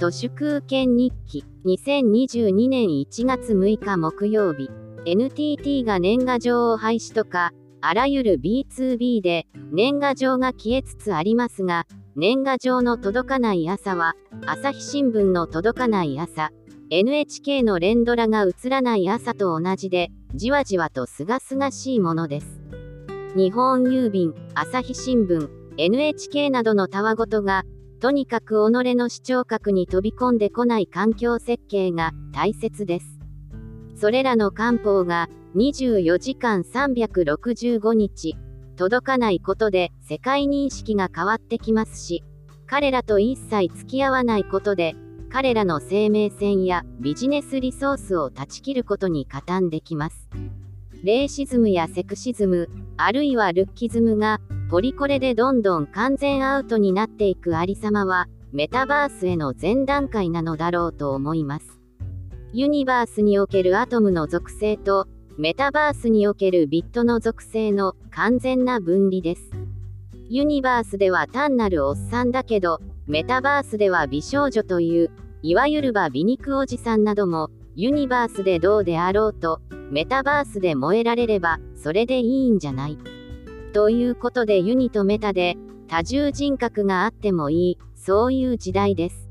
都市空権日記。2022年1月6日木曜日 NTT が年賀状を廃止とかあらゆる B2B で年賀状が消えつつありますが年賀状の届かない朝は朝日新聞の届かない朝 NHK の連ドラが映らない朝と同じでじわじわとすがすがしいものです。日本郵便朝日新聞 NHK などのたわごとがとにかく己の視聴覚に飛び込んでこない環境設計が大切です。それらの漢方が24時間365日届かないことで世界認識が変わってきますし彼らと一切付き合わないことで彼らの生命線やビジネスリソースを断ち切ることに加担できます。レーシズムやセクシズムあるいはルッキズムがポリコレでどんどん完全アウトになっていくありさまはメタバースへの前段階なのだろうと思いますユニバースにおけるアトムの属性とメタバースにおけるビットの属性の完全な分離です。ユニバースでは単なるおっさんだけど、メタバースでは美少女という、いわゆるば美肉おじさんなども、ユニバースでどうであろうと、メタバースで燃えられれば、それでいいんじゃない。ということでユニとメタで、多重人格があってもいい、そういう時代です。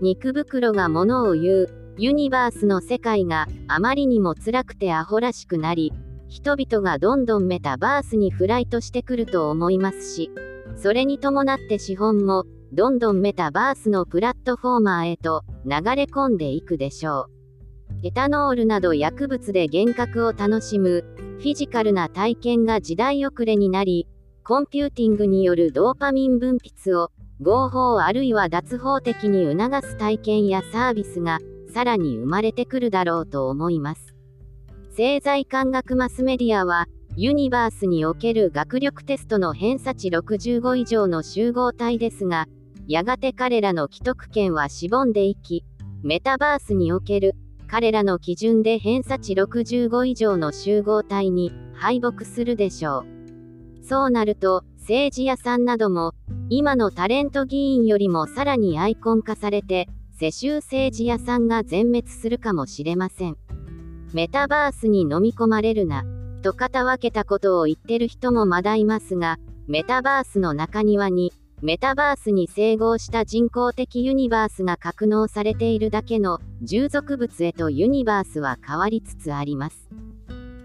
肉袋が物を言う、ユニバースの世界があまりにも辛くてアホらしくなり、人々がどんどんメタバースにフライトしてくると思いますし、それに伴って資本もどんどんメタバースのプラットフォーマーへと流れ込んでいくでしょう。エタノールなど薬物で幻覚を楽しむフィジカルな体験が時代遅れになり、コンピューティングによるドーパミン分泌を合法あるいは脱法的に促す体験やサービスがさらに生まれてくるだろうと思います。政財感学マスメディアは、ユニバースにおける学力テストの偏差値65以上の集合体ですが、やがて彼らの既得権はしぼんでいき、メタバースにおける彼らの基準で偏差値65以上の集合体に敗北するでしょう。そうなると、政治家さんなども、今のタレント議員よりもさらにアイコン化されて、世襲政治屋さんが全滅するかもしれません。メタバースに飲み込まれるな、と片分けたことを言ってる人もまだいますが、メタバースの中庭に、メタバースに整合した人工的ユニバースが格納されているだけの従属物へとユニバースは変わりつつあります。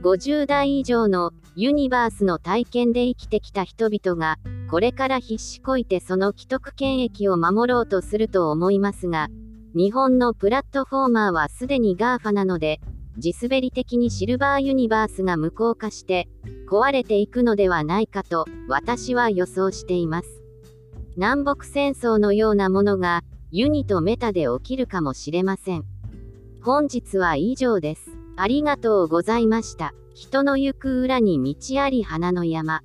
50代以上のユニバースの体験で生きてきた人々が、これから必死こいてその既得権益を守ろうとすると思いますが、日本のプラットフォーマーはすでに GAFA なので、地滑り的にシルバーユニバースが無効化して壊れていくのではないかと私は予想しています。南北戦争のようなものがユニとメタで起きるかもしれません。本日は以上です。ありがとうございました。人の行く裏に道あり花の山。